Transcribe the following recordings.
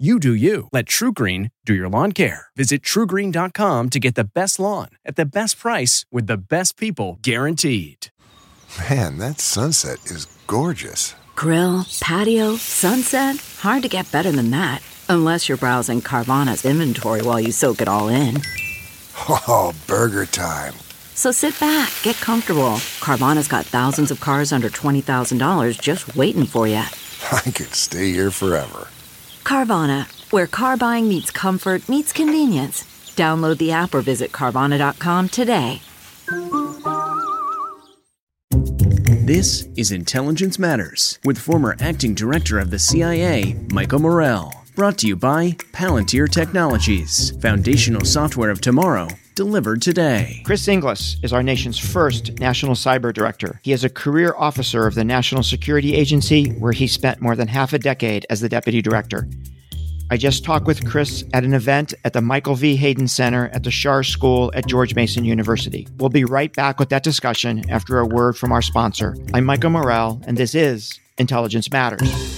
You do you. Let TruGreen do your lawn care. Visit trugreen.com to get the best lawn at the best price with the best people guaranteed. Man, that sunset is gorgeous. Grill, patio, sunset. Hard to get better than that. Unless you're browsing Carvana's inventory while you soak it all in. Oh, burger time. So sit back, get comfortable. Carvana's got thousands of cars under $20,000 just waiting for you. I could stay here forever. Carvana, where car buying meets comfort, meets convenience. Download the app or visit Carvana.com today. This is Intelligence Matters with former acting director of the CIA, Michael Morell. Brought to you by Palantir Technologies, foundational software of tomorrow delivered today. Chris Inglis is our nation's first national cyber director. He is a career officer of the National Security Agency, where he spent more than half a decade as the deputy director. I just talked with Chris at an event at the Michael V. Hayden Center at the Schar School at George Mason University. We'll be right back with that discussion after a word from our sponsor. I'm Michael Morell, and this is Intelligence Matters.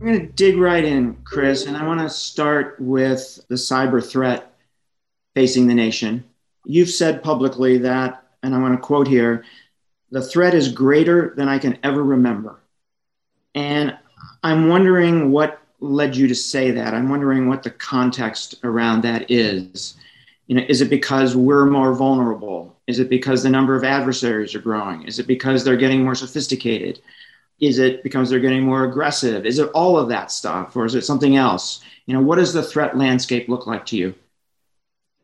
I'm going to dig right in, Chris, and I want to start with the cyber threat facing the nation. You've said publicly that, and I want to quote here the threat is greater than I can ever remember. And I'm wondering what led you to say that. I'm wondering what the context around that is. You know, is it because we're more vulnerable? Is it because the number of adversaries are growing? Is it because they're getting more sophisticated? Is it because they're getting more aggressive? Is it all of that stuff, or is it something else? You know, what does the threat landscape look like to you?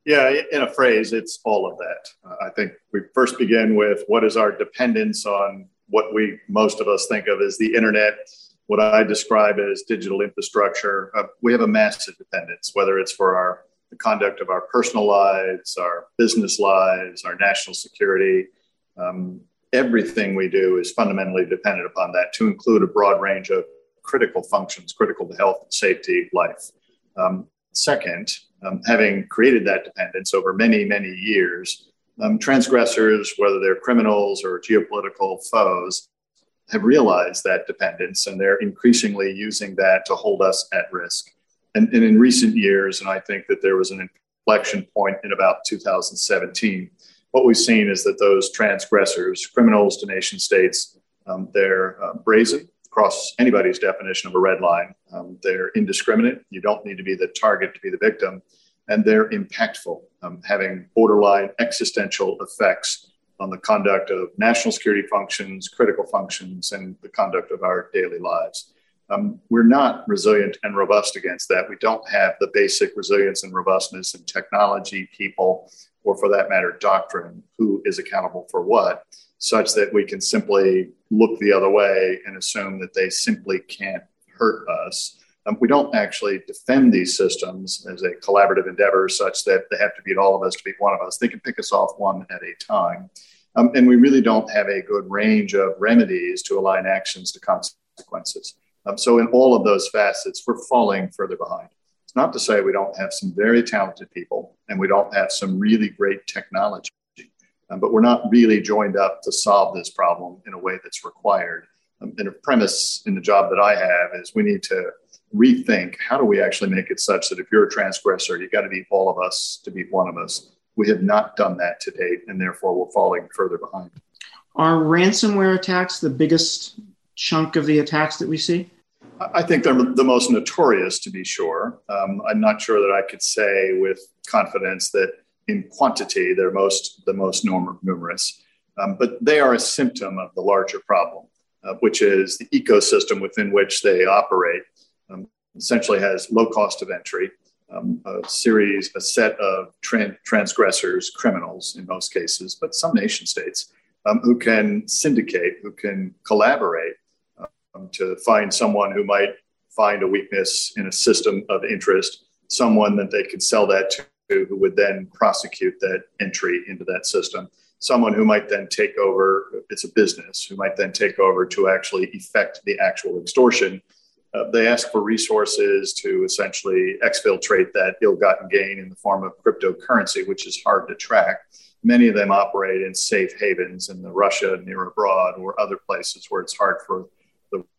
Yeah, in a phrase, it's all of that. Uh, I think we first begin with what is our dependence on what we most of us think of as the internet, what I describe as digital infrastructure. Uh, we have a massive dependence, whether it's for our the conduct of our personal lives, our business lives, our national security. Um, everything we do is fundamentally dependent upon that to include a broad range of critical functions critical to health and safety life. Um, second um, having created that dependence over many many years um, transgressors whether they're criminals or geopolitical foes have realized that dependence and they're increasingly using that to hold us at risk. And, and in recent years and i think that there was an inflection point in about 2017 what we've seen is that those transgressors, criminals to nation states, um, they're uh, brazen across anybody's definition of a red line. Um, they're indiscriminate. You don't need to be the target to be the victim. And they're impactful, um, having borderline existential effects on the conduct of national security functions, critical functions, and the conduct of our daily lives. Um, we're not resilient and robust against that. We don't have the basic resilience and robustness in technology, people, or for that matter, doctrine, who is accountable for what, such that we can simply look the other way and assume that they simply can't hurt us. Um, we don't actually defend these systems as a collaborative endeavor such that they have to beat all of us to beat one of us. They can pick us off one at a time. Um, and we really don't have a good range of remedies to align actions to consequences. Um, so, in all of those facets, we're falling further behind not to say we don't have some very talented people and we don't have some really great technology, um, but we're not really joined up to solve this problem in a way that's required. Um, and a premise in the job that I have is we need to rethink how do we actually make it such that if you're a transgressor, you've got to beat all of us to beat one of us. We have not done that to date, and therefore we're falling further behind. Are ransomware attacks the biggest chunk of the attacks that we see? I think they're the most notorious, to be sure. Um, I'm not sure that I could say with confidence that in quantity they're most the most numerous, um, but they are a symptom of the larger problem, uh, which is the ecosystem within which they operate. Um, essentially, has low cost of entry, um, a series, a set of tra- transgressors, criminals in most cases, but some nation states um, who can syndicate, who can collaborate to find someone who might find a weakness in a system of interest, someone that they could sell that to who would then prosecute that entry into that system, someone who might then take over, it's a business, who might then take over to actually effect the actual extortion. Uh, they ask for resources to essentially exfiltrate that ill gotten gain in the form of cryptocurrency, which is hard to track. Many of them operate in safe havens in the Russia near abroad or other places where it's hard for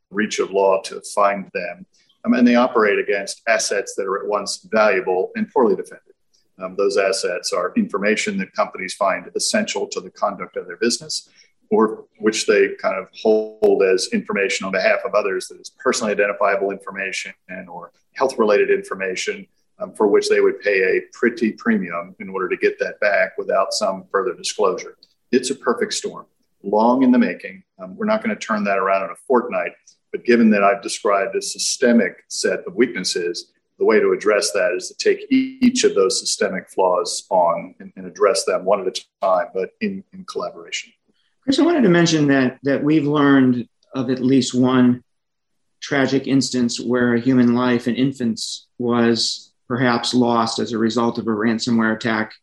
reach of law to find them. Um, and they operate against assets that are at once valuable and poorly defended. Um, those assets are information that companies find essential to the conduct of their business, or which they kind of hold as information on behalf of others that is personally identifiable information or health related information um, for which they would pay a pretty premium in order to get that back without some further disclosure. It's a perfect storm, long in the making. Um, we're not going to turn that around in a fortnight, but given that I've described a systemic set of weaknesses, the way to address that is to take each of those systemic flaws on and, and address them one at a time, but in, in collaboration. Chris, I wanted to mention that that we've learned of at least one tragic instance where a human life, an infant's, was perhaps lost as a result of a ransomware attack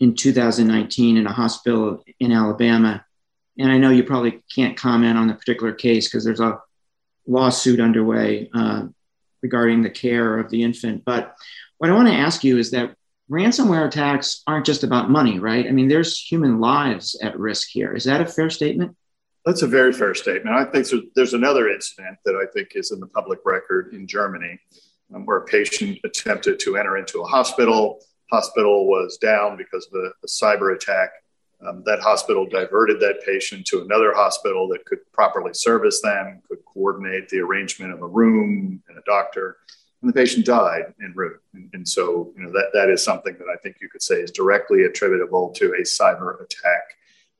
in 2019 in a hospital in Alabama. And I know you probably can't comment on the particular case because there's a lawsuit underway uh, regarding the care of the infant. But what I want to ask you is that ransomware attacks aren't just about money, right? I mean, there's human lives at risk here. Is that a fair statement? That's a very fair statement. I think there's another incident that I think is in the public record in Germany um, where a patient attempted to enter into a hospital. Hospital was down because of a, a cyber attack. Um, that hospital diverted that patient to another hospital that could properly service them, could coordinate the arrangement of a room and a doctor, and the patient died en route. And, and so, you know, that, that is something that I think you could say is directly attributable to a cyber attack.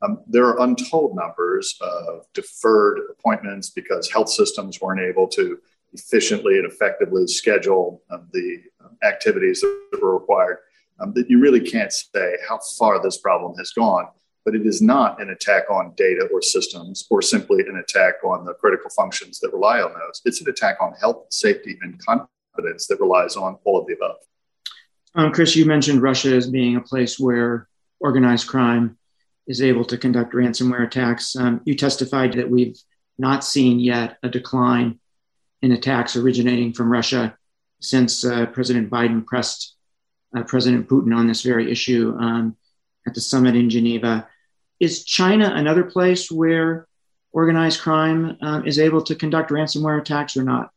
Um, there are untold numbers of deferred appointments because health systems weren't able to efficiently and effectively schedule um, the um, activities that were required um, that you really can't say how far this problem has gone. But it is not an attack on data or systems or simply an attack on the critical functions that rely on those. It's an attack on health, safety, and confidence that relies on all of the above. Um, Chris, you mentioned Russia as being a place where organized crime is able to conduct ransomware attacks. Um, you testified that we've not seen yet a decline in attacks originating from Russia since uh, President Biden pressed uh, President Putin on this very issue um, at the summit in Geneva. Is China another place where organized crime um, is able to conduct ransomware attacks or not?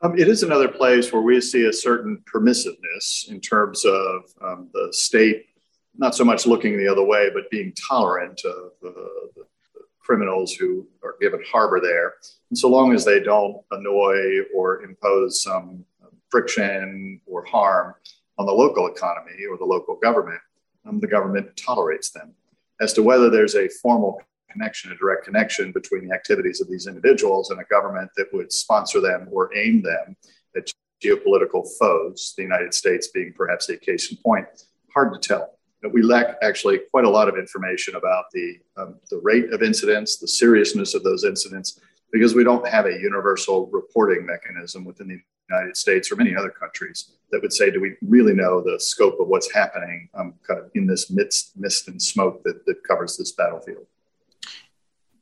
Um, it is another place where we see a certain permissiveness in terms of um, the state not so much looking the other way, but being tolerant of uh, the, the criminals who are given harbor there. And so long as they don't annoy or impose some friction or harm, on the local economy or the local government, um, the government tolerates them. As to whether there's a formal connection, a direct connection between the activities of these individuals and a government that would sponsor them or aim them at geopolitical foes, the United States being perhaps a case in point, hard to tell. But we lack actually quite a lot of information about the, um, the rate of incidents, the seriousness of those incidents, because we don't have a universal reporting mechanism within the United States or many other countries that would say, do we really know the scope of what's happening um, kind of in this mist, mist and smoke that, that covers this battlefield?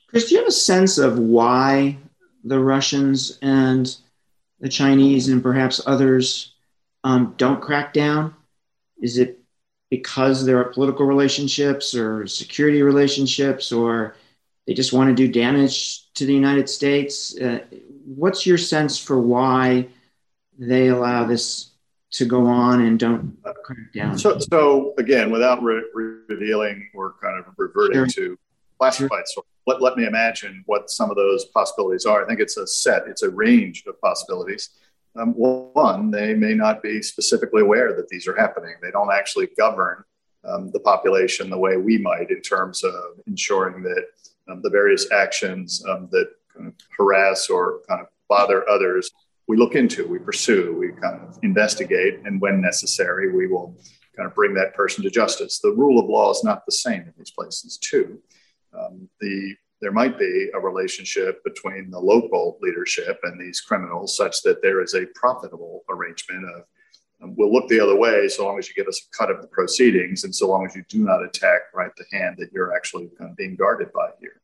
Chris, do you have a sense of why the Russians and the Chinese and perhaps others um, don't crack down? Is it because there are political relationships or security relationships, or they just want to do damage to the United States? Uh, what's your sense for why they allow this to go on and don't crack down. So, so again, without re- revealing or kind of reverting sure. to classified sure. let, let me imagine what some of those possibilities are. I think it's a set, it's a range of possibilities. Um, one, they may not be specifically aware that these are happening. They don't actually govern um, the population the way we might in terms of ensuring that um, the various actions um, that kind of harass or kind of bother others we look into, we pursue, we kind of investigate, and when necessary, we will kind of bring that person to justice. The rule of law is not the same in these places, too. Um, the there might be a relationship between the local leadership and these criminals such that there is a profitable arrangement of um, we'll look the other way so long as you give us a cut of the proceedings and so long as you do not attack right the hand that you're actually kind of being guarded by here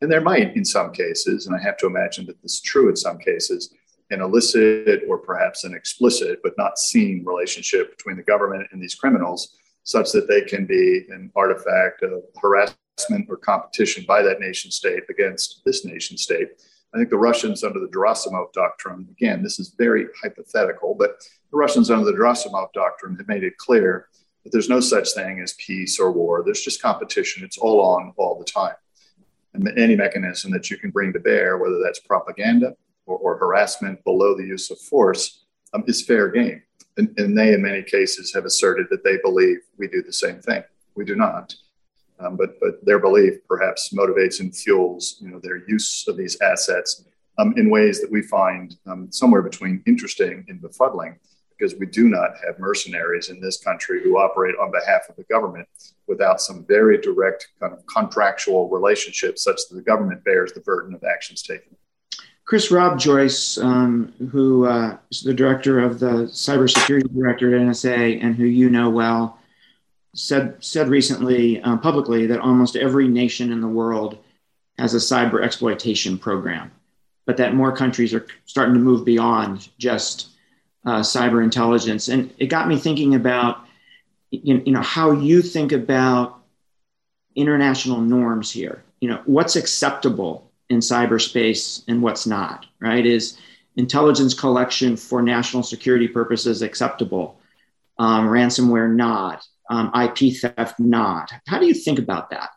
and there might in some cases and i have to imagine that this is true in some cases an illicit or perhaps an explicit but not seen relationship between the government and these criminals such that they can be an artifact of harassment or competition by that nation state against this nation state. I think the Russians under the Gerasimov doctrine, again, this is very hypothetical, but the Russians under the Gerasimov doctrine have made it clear that there's no such thing as peace or war. There's just competition. It's all on all the time. And any mechanism that you can bring to bear, whether that's propaganda or, or harassment below the use of force, um, is fair game. And, and, they, in many cases, have asserted that they believe we do the same thing. We do not. Um, but, but their belief perhaps motivates and fuels you know, their use of these assets um, in ways that we find um, somewhere between interesting and befuddling, because we do not have mercenaries in this country who operate on behalf of the government without some very direct kind of contractual relationship such that the government bears the burden of actions taken. Chris Rob Joyce, um, who uh, is the director of the cybersecurity director at NSA and who you know well, said said recently uh, publicly that almost every nation in the world has a cyber exploitation program, but that more countries are starting to move beyond just uh, cyber intelligence. And it got me thinking about you know how you think about international norms here. You know what's acceptable in cyberspace and what's not, right? Is intelligence collection for national security purposes acceptable? Um, ransomware not, um, IP theft not. How do you think about that?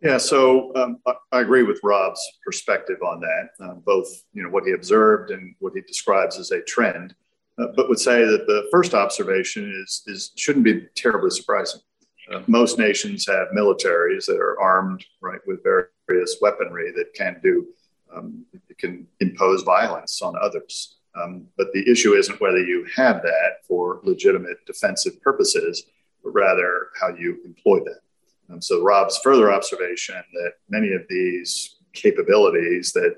Yeah, so um, I agree with Rob's perspective on that, uh, both you know what he observed and what he describes as a trend, uh, but would say that the first observation is is shouldn't be terribly surprising. Uh, most nations have militaries that are armed right with various weaponry that can do um, can impose violence on others. Um, but the issue isn't whether you have that for legitimate defensive purposes, but rather how you employ that. Um, so Rob's further observation that many of these capabilities that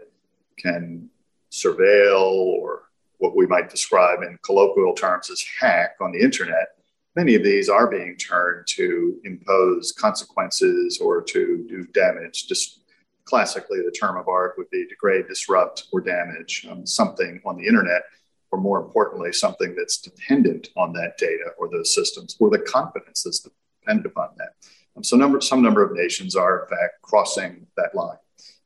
can surveil or what we might describe in colloquial terms as hack on the internet many of these are being turned to impose consequences or to do damage. Just classically, the term of art would be degrade, disrupt, or damage um, something on the internet, or more importantly, something that's dependent on that data or those systems, or the confidence that's dependent upon that. Um, so, number, some number of nations are, in fact, crossing that line.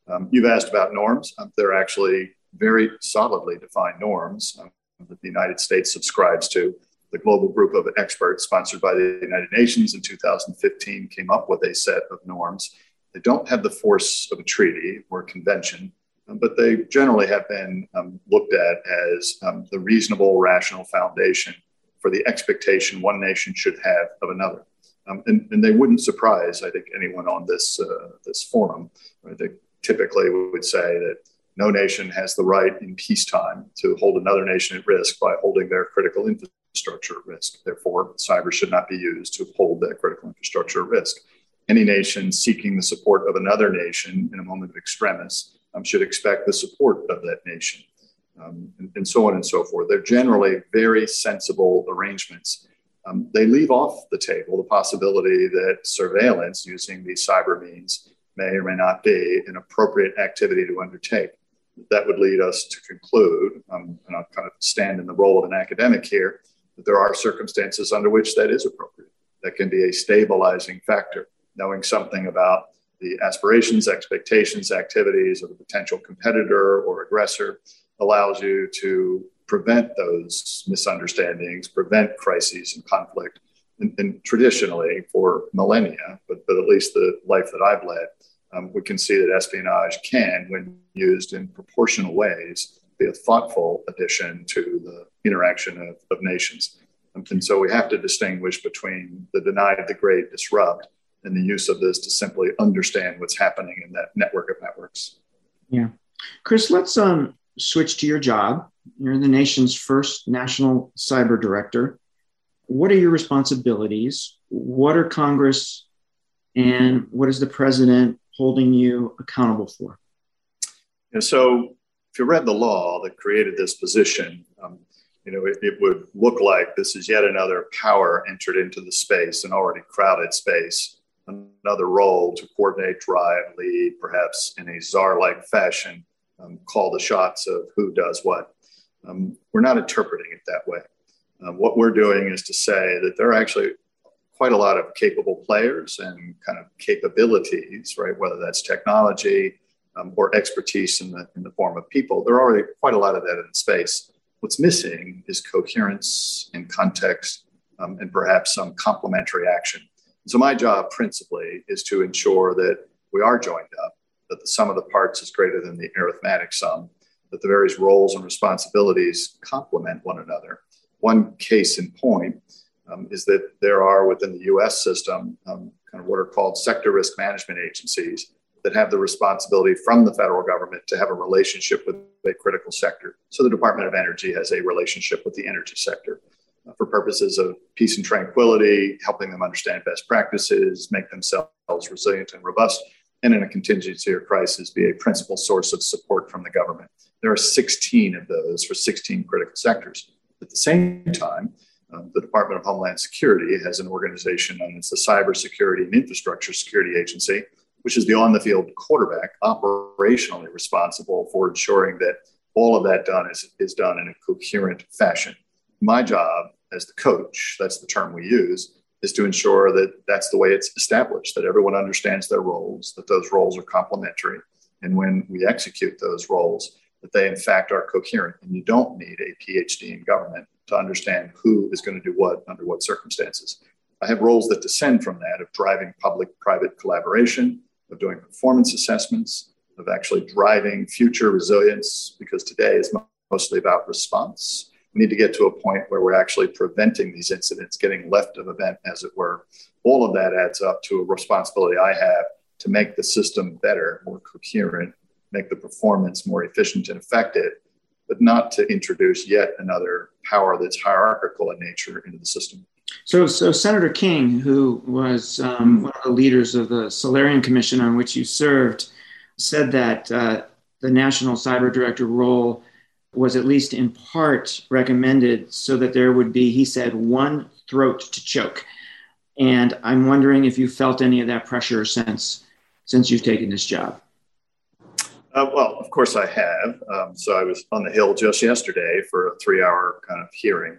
Um, you've asked about norms. Um, they're actually very solidly defined norms um, that the United States subscribes to the global group of experts sponsored by the United Nations in 2015 came up with a set of norms. They don't have the force of a treaty or convention, um, but they generally have been um, looked at as um, the reasonable, rational foundation for the expectation one nation should have of another. Um, and, and, they wouldn't surprise, I think, anyone on this, uh, this forum. I think typically would say that no nation has the right in peacetime to hold another nation at risk by holding their critical infrastructure at risk. Therefore, cyber should not be used to hold that critical infrastructure at risk. Any nation seeking the support of another nation in a moment of extremis um, should expect the support of that nation, um, and, and, so on and so forth. They're generally very sensible arrangements. Um, they leave off the table the possibility that surveillance using these cyber means may or may not be an appropriate activity to undertake. That would lead us to conclude, um, and I'll kind of stand in the role of an academic here, that there are circumstances under which that is appropriate. That can be a stabilizing factor. Knowing something about the aspirations, expectations, activities of a potential competitor or aggressor allows you to prevent those misunderstandings, prevent crises and conflict. And, and traditionally, for millennia, but, but at least the life that I've led, um, we can see that espionage can, when used in proportional ways, be a thoughtful addition to the interaction of, of nations. And so we have to distinguish between the deny, the great disrupt, and the use of this to simply understand what's happening in that network of networks. Yeah. Chris, let's um, switch to your job. You're the nation's first national cyber director. What are your responsibilities? What are Congress and what is the president holding you accountable for? Yeah, so, if you read the law that created this position, um, you know, it, it, would look like this is yet another power entered into the space, an already crowded space, another role to coordinate, drive, lead, perhaps in a czar like fashion, um, call the shots of who does what. Um, we're not interpreting it that way. Um, what we're doing is to say that there are actually quite a lot of capable players and kind of capabilities, right? Whether that's technology um, or expertise in the, in the form of people, there are already quite a lot of that in space. What's missing is coherence and context um, and perhaps some complementary action. So, my job principally is to ensure that we are joined up, that the sum of the parts is greater than the arithmetic sum, that the various roles and responsibilities complement one another. One case in point um, is that there are within the US system um, kind of what are called sector risk management agencies that have the responsibility from the federal government to have a relationship with a critical sector. So the Department of Energy has a relationship with the energy sector uh, for purposes of peace and tranquility, helping them understand best practices, make themselves resilient and robust, and in a contingency or crisis, be a principal source of support from the government. There are 16 of those for 16 critical sectors. At the same time, um, the Department of Homeland Security has an organization known as the Cybersecurity and Infrastructure Security Agency, which is the on the field quarterback, operationally responsible for ensuring that all of that done is, is done in a coherent fashion. My job as the coach, that's the term we use, is to ensure that that's the way it's established, that everyone understands their roles, that those roles are complementary. And when we execute those roles, that they in fact are coherent. And you don't need a PhD in government to understand who is going to do what under what circumstances. I have roles that descend from that of driving public private collaboration, of doing performance assessments, of actually driving future resilience, because today is mostly about response. We need to get to a point where we're actually preventing these incidents getting left of event, as it were. All of that adds up to a responsibility I have to make the system better, more coherent, make the performance more efficient and effective, but not to introduce yet another power that's hierarchical in nature into the system. So, so Senator King, who was um, one of the leaders of the Solarium Commission on which you served, said that uh, the National Cyber Director role was at least in part recommended so that there would be, he said, one throat to choke. And I'm wondering if you felt any of that pressure since since you've taken this job. Uh, well, of course I have. Um, so I was on the Hill just yesterday for a three hour kind of hearing.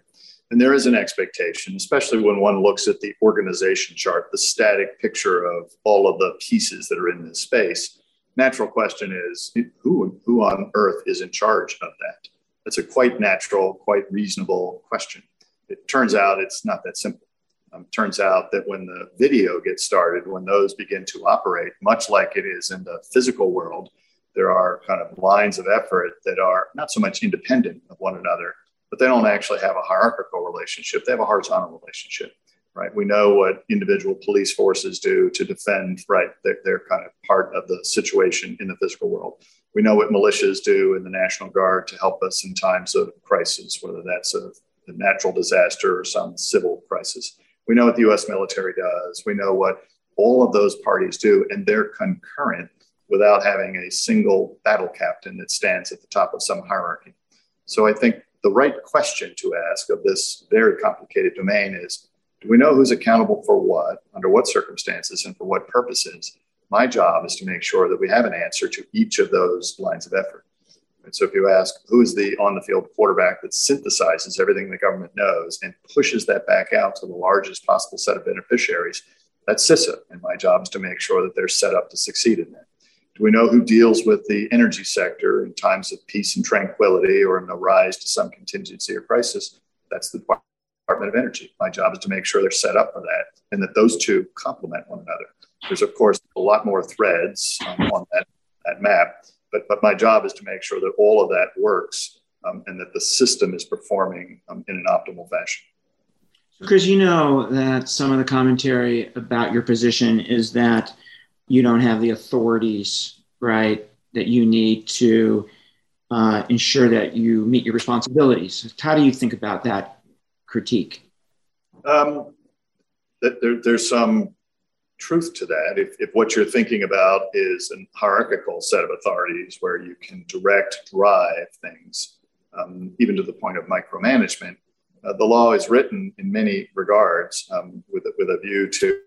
And there is an expectation, especially when one looks at the organization chart, the static picture of all of the pieces that are in this space. Natural question is who, who on earth is in charge of that? That's a quite natural, quite reasonable question. It turns out it's not that simple. Um, turns out that when the video gets started, when those begin to operate, much like it is in the physical world, there are kind of lines of effort that are not so much independent of one another, but they don't actually have a hierarchical relationship. They have a horizontal relationship, right? We know what individual police forces do to defend, right? They're, they're kind of part of the situation in the physical world. We know what militias do in the National Guard to help us in times of crisis, whether that's a, a natural disaster or some civil crisis. We know what the US military does. We know what all of those parties do, and they're concurrent without having a single battle captain that stands at the top of some hierarchy. So I think the right question to ask of this very complicated domain is do we know who's accountable for what, under what circumstances, and for what purposes? My job is to make sure that we have an answer to each of those lines of effort. And so if you ask who is the on the field quarterback that synthesizes everything the government knows and pushes that back out to the largest possible set of beneficiaries, that's CISA. And my job is to make sure that they're set up to succeed in that Do we know who deals with the energy sector in times of peace and tranquility or in the rise to some contingency or crisis? That's the Department of Energy. My job is to make sure they're set up for that and that those two complement one another. There's, of course, a lot more threads um, on that, that map, but, but my job is to make sure that all of that works um, and that the system is performing um, in an optimal fashion. Because you know that some of the commentary about your position is that you don't have the authorities, right, that you need to uh, ensure that you meet your responsibilities. How do you think about that critique? Um, there, there's some truth to that. If, if what you're thinking about is an hierarchical set of authorities where you can direct, drive things, um, even to the point of micromanagement, uh, the law is written in many regards um, with, with a view to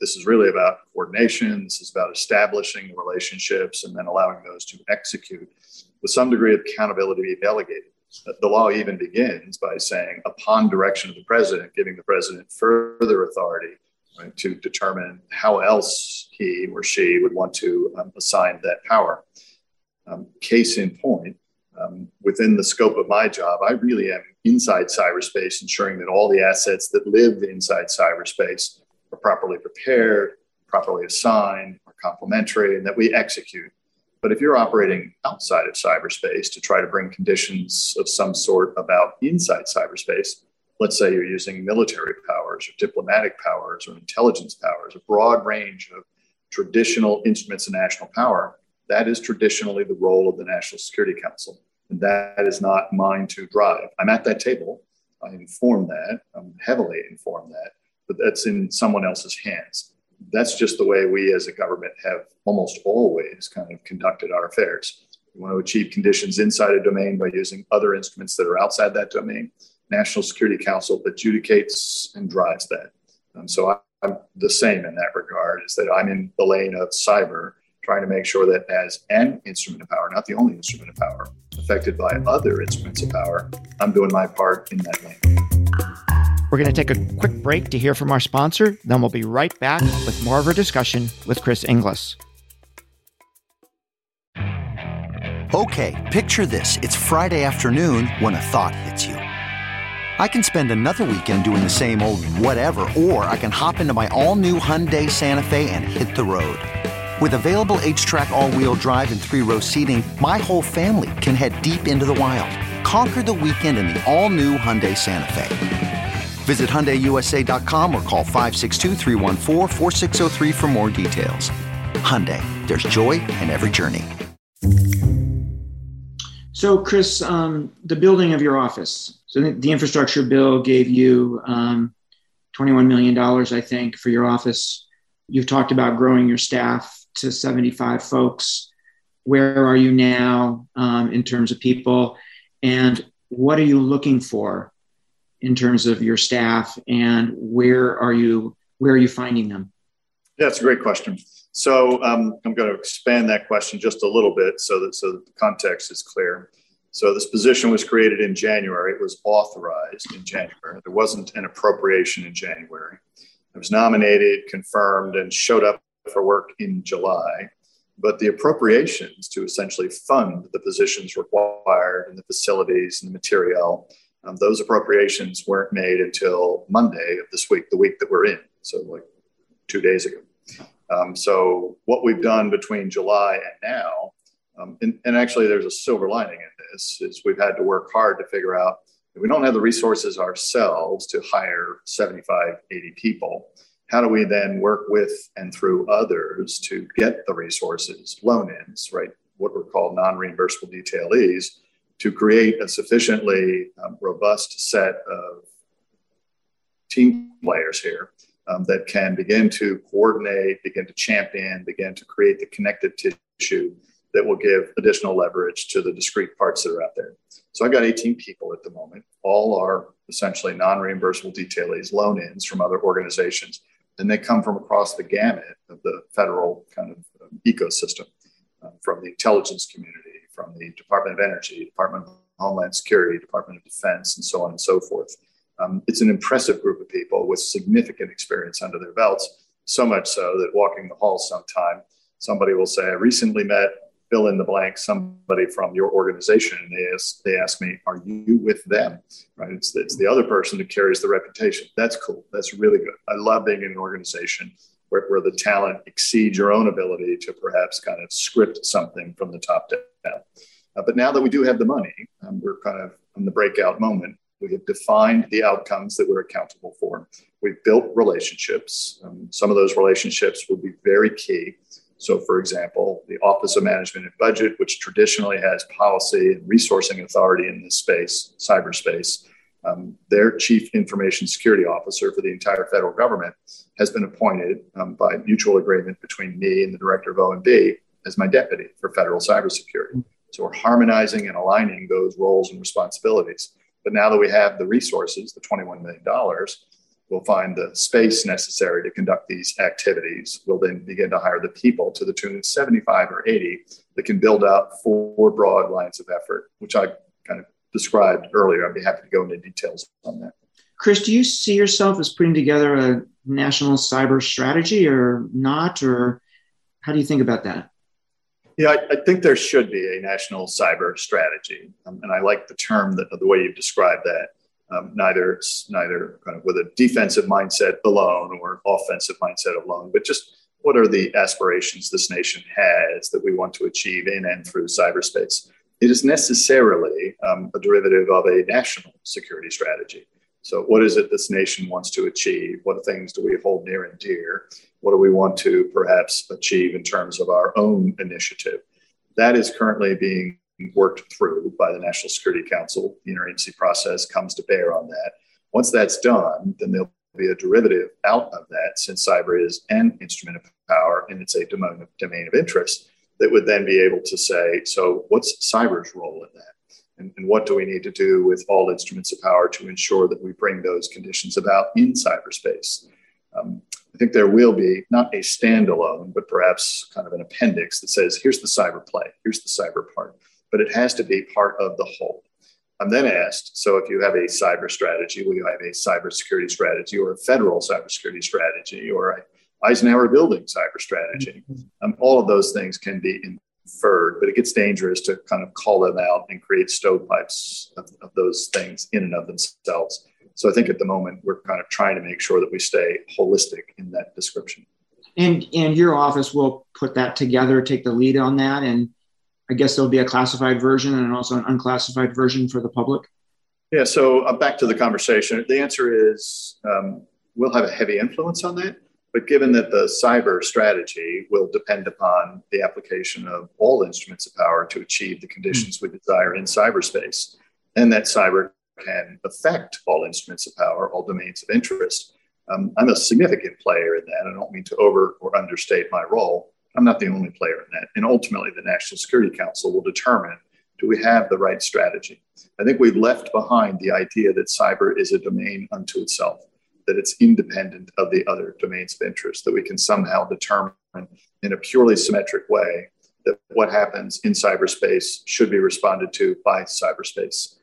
this is really about coordination, this is about establishing relationships and then allowing those to execute with some degree of accountability be delegated. The law even begins by saying, upon direction of the president, giving the president further authority to determine how else he or she would want to um, assign that power. Um, case in point, um, within the scope of my job, I really am inside cyberspace, ensuring that all the assets that live inside cyberspace are properly prepared, properly assigned, are complementary, and that we execute. But if you're operating outside of cyberspace to try to bring conditions of some sort about inside cyberspace, let's say you're using military powers or diplomatic powers or intelligence powers, a broad range of traditional instruments of national power, that is traditionally the role of the National Security Council. That is not mine to drive. I'm at that table. I inform that. I'm heavily informed that, but that's in someone else's hands. That's just the way we as a government have almost always kind of conducted our affairs. We want to achieve conditions inside a domain by using other instruments that are outside that domain. National Security Council adjudicates and drives that. And so I'm the same in that regard, is that I'm in the lane of cyber trying to make sure that as an instrument of power, not the only instrument of power, affected by other instruments of power, I'm doing my part in that lane. We're going to take a quick break to hear from our sponsor, then we'll be right back with more of our discussion with Chris Inglis. Okay, picture this. It's Friday afternoon when a thought hits you. I can spend another weekend doing the same old whatever, or I can hop into my all new Hyundai Santa Fe and hit the road. With available HTRAC all-wheel drive and three-row seating, my whole family can head deep into the wild. Conquer the weekend in the all-new Hyundai Santa Fe. Visit HyundaiUSA.com or call 562 for more details. Hyundai, there's joy in every journey. So, Chris, um, the building of your office. So, the infrastructure bill gave you um, $21 million, I think, for your office. You've talked about growing your staff to 75 folks. Where are you now um, in terms of people? And what are you looking for in terms of your staff? And where are you where are you finding them? That's a great question. So um, I'm going to expand that question just a little bit so that so that the context is clear. So this position was created in January. It was authorized in January. There wasn't an appropriation in January. It was nominated, confirmed, and showed up for work in July, but the appropriations to essentially fund the positions required and the facilities and the material, um, those appropriations weren't made until Monday of this week, the week that we're in. So, like two days ago. Um, so, what we've done between July and now, um, and, and actually, there's a silver lining in this, is we've had to work hard to figure out we don't have the resources ourselves to hire 75, 80 people how do we then work with and through others to get the resources, loan ins, right? What we're called non reimbursable detailees, to create a sufficiently um, robust set of team players here um, that can begin to coordinate, begin to champion, begin to create the connective tissue that will give additional leverage to the discrete parts that are out there. So I've got 18 people at the moment. All are essentially non reimbursable detailees, loan ins from other organizations and they come from across the gamut of the federal kind of um, ecosystem, uh, from the intelligence community, from the Department of Energy, Department of Homeland Security, Department of Defense, and so on and so forth. Um, it's an impressive group of people with significant experience under their belts, so much so that walking the halls sometime, somebody will say, I recently met fill in the blank somebody from your organization and they ask, they ask me are you with them? Right? It's, it's the other person who carries the reputation. That's cool. That's really good. I love being in an organization where, where the talent exceeds your own ability to perhaps kind of script something from the top down. Uh, but now that we do have the money um, we're kind of in the breakout moment. We have defined the outcomes that we're accountable for. We've built relationships. Um, some of those relationships will be very key so, for example, the Office of Management and Budget, which traditionally has policy and resourcing authority in this space, cyberspace, um, their chief information security officer for the entire federal government has been appointed um, by mutual agreement between me and the director of OMB as my deputy for federal cybersecurity. So we're harmonizing and aligning those roles and responsibilities. But now that we have the resources, the $21 million, We'll find the space necessary to conduct these activities. We'll then begin to hire the people to the tune of 75 or 80 that can build out four broad lines of effort, which I kind of described earlier. I'd be happy to go into details on that. Chris, do you see yourself as putting together a national cyber strategy or not? Or how do you think about that? Yeah, I, I think there should be a national cyber strategy. Um, and I like the term that the way you've described that um, neither neither kind of with a defensive mindset alone or offensive mindset alone, but just what are the aspirations this nation has that we want to achieve in and through cyberspace? It is necessarily um, a derivative of a national security strategy. So, what is it this nation wants to achieve? What things do we hold near and dear? What do we want to perhaps achieve in terms of our own initiative? That is currently being worked through by the National Security Council. The interagency process comes to bear on that. Once that's done, then there'll be a derivative out of that, since cyber is an instrument of power and it's a domain of, domain of interest, that would then be able to say, so what's cyber's role in that? And, and what do we need to do with all instruments of power to ensure that we bring those conditions about in cyberspace? Um, I think there will be not a standalone, but perhaps kind of an appendix that says, here's the cyber play, here's the cyber part but it has to be part of the whole. I'm then asked, so if you have a cyber strategy, will you have a cybersecurity strategy or a federal cybersecurity strategy or a Eisenhower building cyber strategy? Mm-hmm. Um, all of those things can be inferred, but it gets dangerous to kind of call them out and create stovepipes of, of those things in and of themselves. So I think at the moment we're kind of trying to make sure that we stay holistic in that description. And and your office will put that together, take the lead on that, and I guess there'll be a classified version and also an unclassified version for the public. Yeah, so uh, back to the conversation. The answer is um, we'll have a heavy influence on that. But given that the cyber strategy will depend upon the application of all instruments of power to achieve the conditions mm-hmm. we desire in cyberspace, and that cyber can affect all instruments of power, all domains of interest, um, I'm a significant player in that. I don't mean to over or understate my role. I'm not the only player in that. And ultimately, the National Security Council will determine do we have the right strategy? I think we've left behind the idea that cyber is a domain unto itself, that it's independent of the other domains of interest, that we can somehow determine in a purely symmetric way that what happens in cyberspace should be responded to by cyberspace.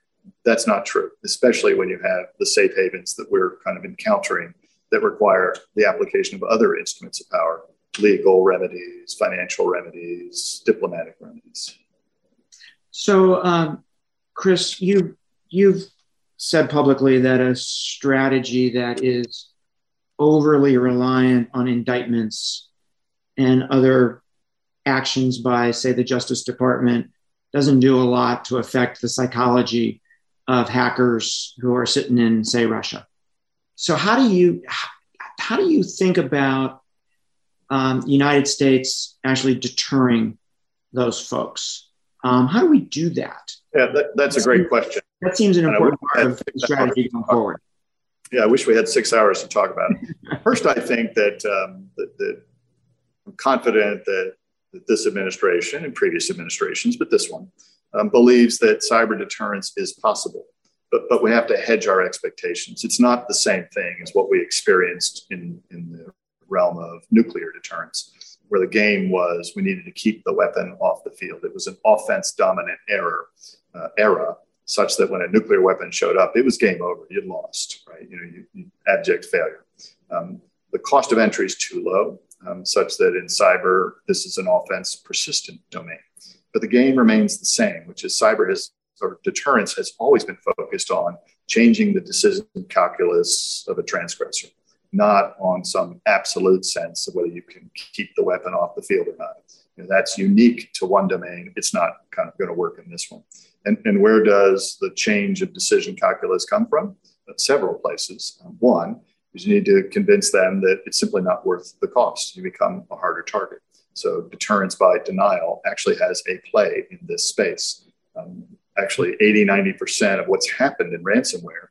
That's not true, especially when you have the safe havens that we're kind of encountering that require the application of other instruments of power legal remedies, financial remedies, diplomatic remedies. So, um, Chris, you you've said publicly that a strategy that is overly reliant on indictments and other actions by, say, the Justice Department doesn't do a lot to affect the psychology of hackers who are sitting in, say, Russia. So, how do you how do you think about um, United States actually deterring those folks? Um, how do we do that? Yeah, that, that's a great question. That seems an important part of the strategy going forward. Yeah, I wish we had six hours to talk about it. First, I think that, um, that, that I'm confident that, that, this administration and previous administrations, but this one, um, believes that cyber deterrence is possible. But, but we have to hedge our expectations. It's not the same thing as what we experienced in, in the realm of nuclear deterrence, where the game was we needed to keep the weapon off the field. It was an offense dominant error, uh, era, such that when a nuclear weapon showed up, it was game over. You'd lost, right? You know, you, you abject failure. Um, the cost of entry is too low. um, such that in cyber, this is an offense persistent domain. But the game remains the same, which is cyber has or deterrence has always been focused on changing the decision calculus of a transgressor, not on some absolute sense of whether you can keep the weapon off the field or not. You know, that's unique to one domain. It's not kind of going to work in this one. And, and where does the change of decision calculus come from? several places. Um, one is you need to convince them that it's simply not worth the cost. You become a harder target. So deterrence by denial actually has a play in this space. Um, actually, 80, 90% of what's happened in ransomware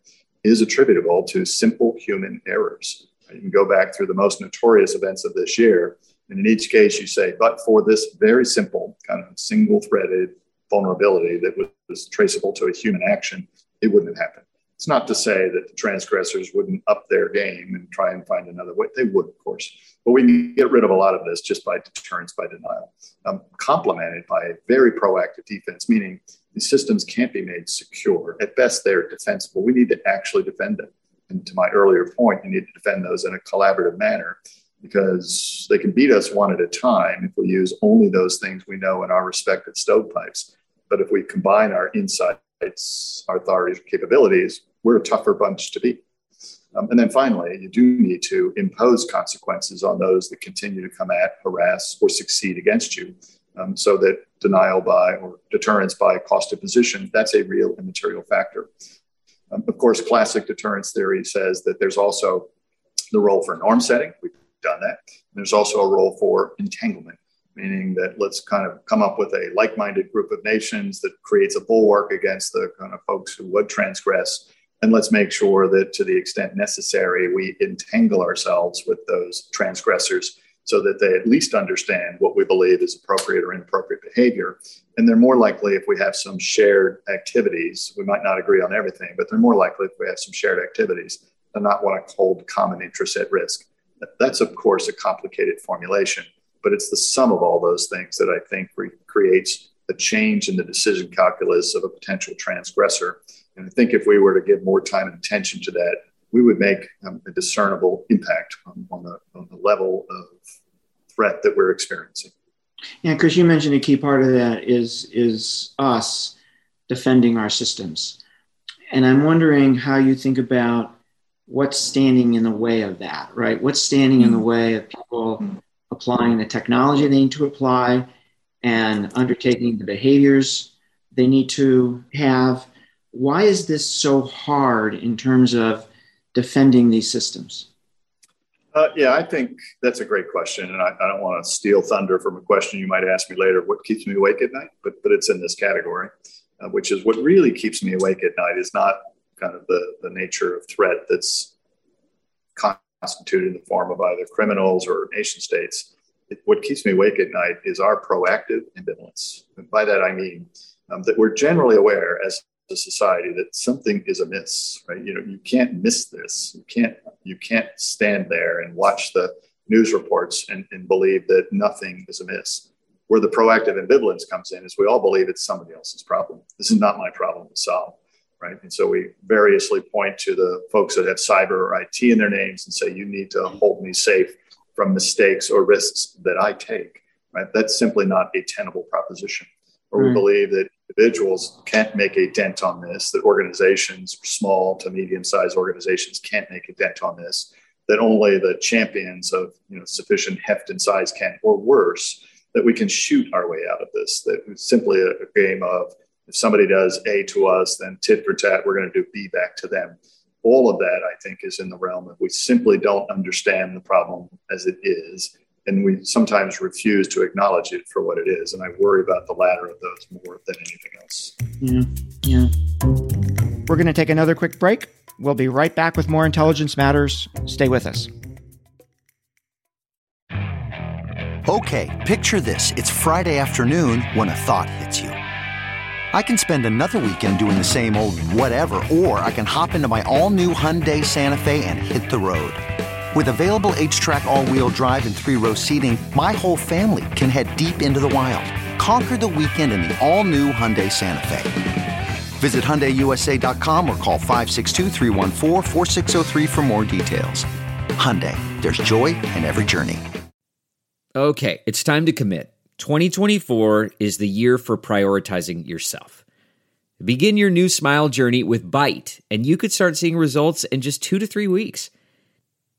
is attributable to simple human errors. You can go back through the most notorious events of this year. And in each case, you say, but for this very simple kind of single threaded vulnerability that was traceable to a human action, it wouldn't have happened. It's not to say that the transgressors wouldn't up their game and try and find another way. They would, of course. But we can get rid of a lot of this just by deterrence by denial, um, complemented by a very proactive defense, meaning these systems can't be made secure. At best, they're defensible. We need to actually defend them. And to my earlier point, you need to defend those in a collaborative manner because they can beat us one at a time if we use only those things we know in our respective stovepipes. But if we combine our insights, our authorities capabilities, we're a tougher bunch to beat. Um, and then finally, you do need to impose consequences on those that continue to come at, harass, or succeed against you. Um, so that denial by or deterrence by cost imposition, that's a real and material factor. Um, of course, classic deterrence theory says that there's also the role for norm setting. We've done that. There's also a role for entanglement meaning that let's kind of come up with a like minded group of nations that creates a bulwark against the kind of folks who would transgress. And let's make sure that to the extent necessary, we entangle ourselves with those transgressors so that they at least understand what we believe is appropriate or inappropriate behavior. And they're more likely if we have some shared activities. We might not agree on everything, but they're more likely if we have some shared activities to not want to hold common interests at risk. That's, of course, a complicated formulation but it's the sum of all those things that I think re- creates a change in the decision calculus of a potential transgressor. And I think if we were to give more time and attention to that, we would make um, a discernible impact on, on, the, on the level of threat that we're experiencing. Yeah, Chris, you mentioned a key part of that is is us defending our systems, and I'm wondering how you think about what's standing in the way of that, right? What's standing in the way of people applying the technology they need to apply and undertaking the behaviors they need to have. Why is this so hard in terms of defending these systems? Uh, yeah, I think that's a great question, and I, I, don't want to steal thunder from a question you might ask me later. What keeps me awake at night? But but it's in this category, uh, which is what really keeps me awake at night is not kind of the the nature of threat that's constituted in the form of either criminals or nation states. It, what keeps me awake at night is our proactive ambivalence. And by that, I mean um, that we're generally aware as a society that something is amiss, right? You know, you can't miss this. You can't, you can't stand there and watch the news reports and, and believe that nothing is amiss. Where the proactive ambivalence comes in is we all believe it's somebody else's problem. This is not my problem to solve right? And so we variously point to the folks that have cyber or IT in their names and say, you need to hold me safe from mistakes or risks that I take, right? That's simply not a tenable proposition. Or we mm. believe that individuals can't make a dent on this, that organizations, small to medium sized organizations, can't make a dent on this, that only the champions of you know, sufficient heft and size can, or worse, that we can shoot our way out of this, that it's simply a, a game of if somebody does A to us, then tit for tat, we're going to do B back to them. All of that, I think, is in the realm of we simply don't understand the problem as it is. And we sometimes refuse to acknowledge it for what it is. And I worry about the latter of those more than anything else. Yeah. Yeah. We're going to take another quick break. We'll be right back with more Intelligence Matters. Stay with us. Okay, picture this. It's Friday afternoon when a thought hits you. I can spend another weekend doing the same old whatever, or I can hop into my all-new Hyundai Santa Fe and hit the road. With available H-Track all-wheel drive and three-row seating, my whole family can head deep into the wild. Conquer the weekend in the all-new Hyundai Santa Fe. Visit HyundaiUSA.com or call 562 for more details. Hyundai, there's joy in every journey. Okay, it's time to commit. 2024 is the year for prioritizing yourself. Begin your new smile journey with Byte, and you could start seeing results in just two to three weeks.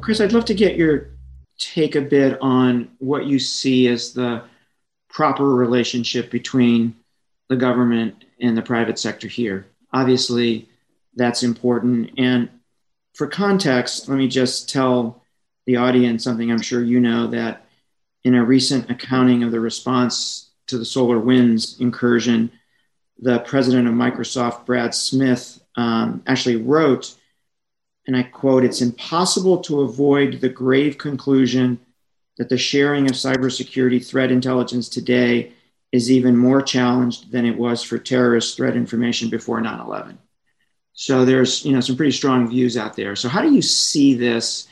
Chris, I'd love to get your take a bit on what you see as the proper relationship between the government and the private sector here. Obviously, that's important. And for context, let me just tell the audience something I'm sure you know that in a recent accounting of the response to the SolarWinds incursion, the president of Microsoft, Brad Smith, um, actually wrote, and I quote, it's impossible to avoid the grave conclusion that the sharing of cybersecurity threat intelligence today is even more challenged than it was for terrorist threat information before 9-11. So there's you know some pretty strong views out there. So how do you see this?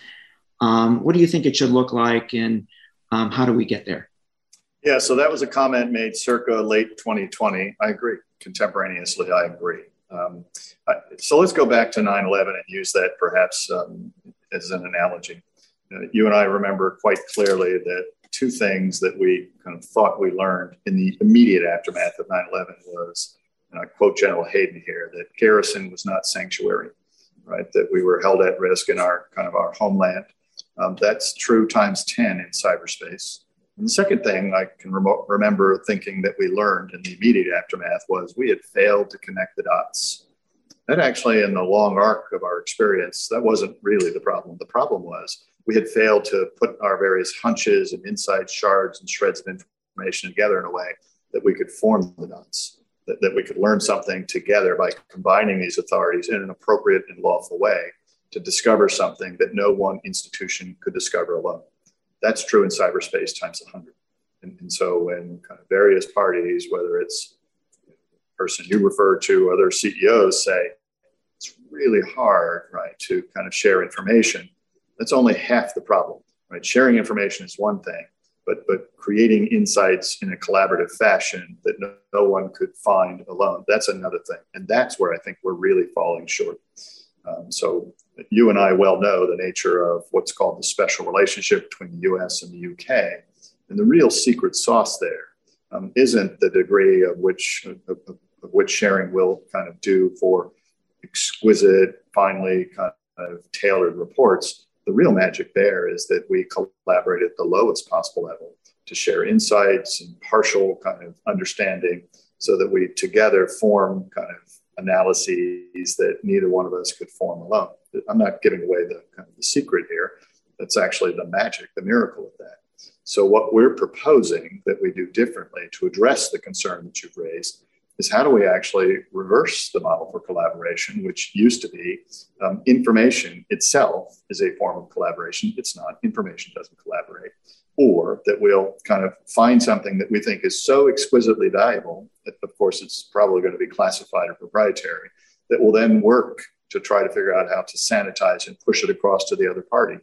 Um, what do you think it should look like, and um, how do we get there? Yeah, so that was a comment made circa late 2020. I agree. Contemporaneously, I agree. Um, so let's go back to 9 11 and use that perhaps um, as an analogy. Uh, you and I remember quite clearly that two things that we kind of thought we learned in the immediate aftermath of 9 11 was, and I quote General Hayden here, that garrison was not sanctuary, right? That we were held at risk in our kind of our homeland. Um, that's true times 10 in cyberspace. And the second thing I can rem- remember thinking that we learned in the immediate aftermath was we had failed to connect the dots. That actually, in the long arc of our experience, that wasn't really the problem. The problem was we had failed to put our various hunches and inside shards and shreds of information together in a way that we could form the dots, that, that we could learn something together by combining these authorities in an appropriate and lawful way to discover something that no one institution could discover alone. That's true in cyberspace times 100. And, and so when kind of various parties, whether it's the person you refer to, other CEOs say, it's really hard, right, to kind of share information that's only half the problem, right? Sharing information is one thing, but but creating insights in a collaborative fashion that no, no one could find alone, that's another thing, and that's where I think we're really falling short. Um, so you and I well know the nature of what's called the special relationship between the U.S. and the U.K. And the real secret sauce there um, not the degree of which of, of, which sharing will kind of do for exquisite, finely kind of tailored reports, the real magic there is that we collaborate at the lowest possible level to share insights and partial kind of understanding so that we together form kind of analyses that neither one of us could form alone. I'm not giving away the kind of the secret here. That's actually the magic, the miracle of that. So what we're proposing that we do differently to address the concern that you've raised is how do we actually reverse the model for collaboration, which used to be um, information itself is a form of collaboration. It's not. Information doesn't collaborate. Or that we'll kind of find something that we think is so exquisitely valuable that, of course, it's probably going to be classified or proprietary, that will then work to try to figure out how to sanitize and push it across to the other party.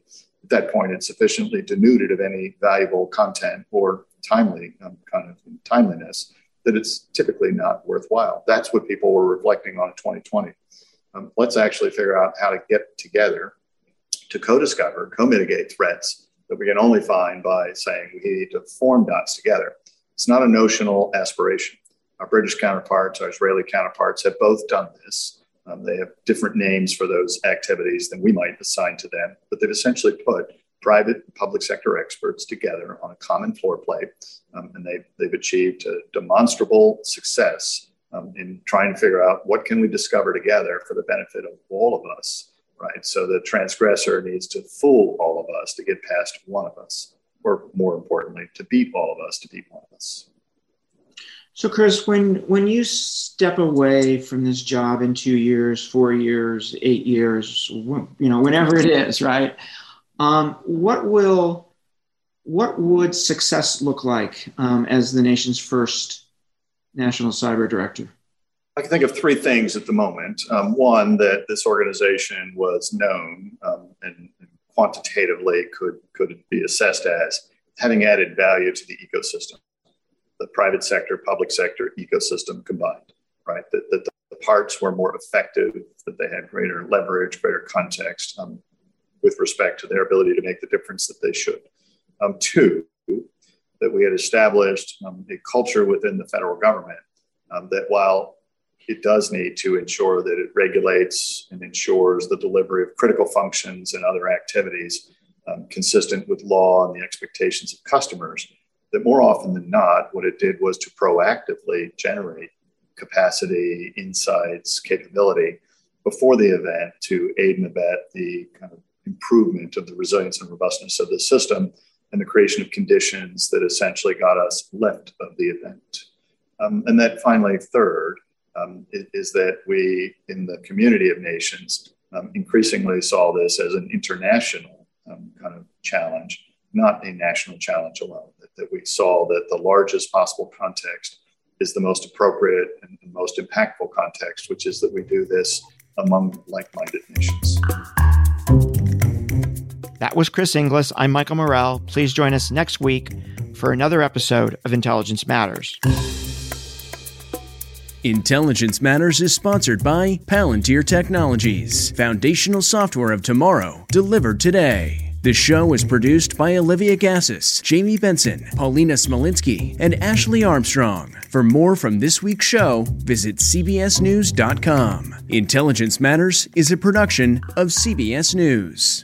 At that point, it's sufficiently denuded of any valuable content or timely um, kind of timeliness that it's typically not worthwhile. That's what people were reflecting on in 2020. Um, let's actually figure out how to get together to co-discover, co-mitigate threats that we can only find by saying we need to form dots together. It's not a notional aspiration. Our British counterparts, our Israeli counterparts have both done this. Um, they have different names for those activities than we might assign to them, but they've essentially put private and public sector experts together on a common floor plate, um, and they've, they've achieved a demonstrable success um, in trying to figure out what can we discover together for the benefit of all of us, right? So the transgressor needs to fool all of us to get past one of us, or more importantly, to beat all of us to beat one of us. So, Chris, when when you step away from this job in two years, four years, eight years, you know, whenever it is, right? Um, what will what would success look like um, as the nation's first national cyber director? I can think of three things at the moment. Um, one, that this organization was known um, and, and, quantitatively could, could be assessed as having added value to the ecosystem, the private sector, public sector ecosystem combined, right? That, that the parts were more effective, that they had greater leverage, greater context um, with respect to their ability to make the difference that they should. Um, two, that we had established um, a culture within the federal government um, that while it does need to ensure that it regulates and ensures the delivery of critical functions and other activities um, consistent with law and the expectations of customers, that more often than not, what it did was to proactively generate capacity, insights, capability before the event to aid and abet the kind of improvement of the resilience and robustness of the system and the creation of conditions that essentially got us left of the event. Um, and then finally, third, um, is, is, that we in the community of nations um, increasingly saw this as an international um, kind of challenge, not a national challenge alone. That, that, we saw that the largest possible context is the most appropriate and the most impactful context, which is that we do this among like minded nations. That was Chris Inglis. I'm Michael Morell. Please join us next week for another episode of Intelligence Matters. Intelligence Matters is sponsored by Palantir Technologies, foundational software of tomorrow, delivered today. The show is produced by Olivia Gazis, Jamie Benson, Paulina Smolinski, and Ashley Armstrong. For more from this week's show, visit CBSNews.com. Intelligence Matters is a production of CBS News.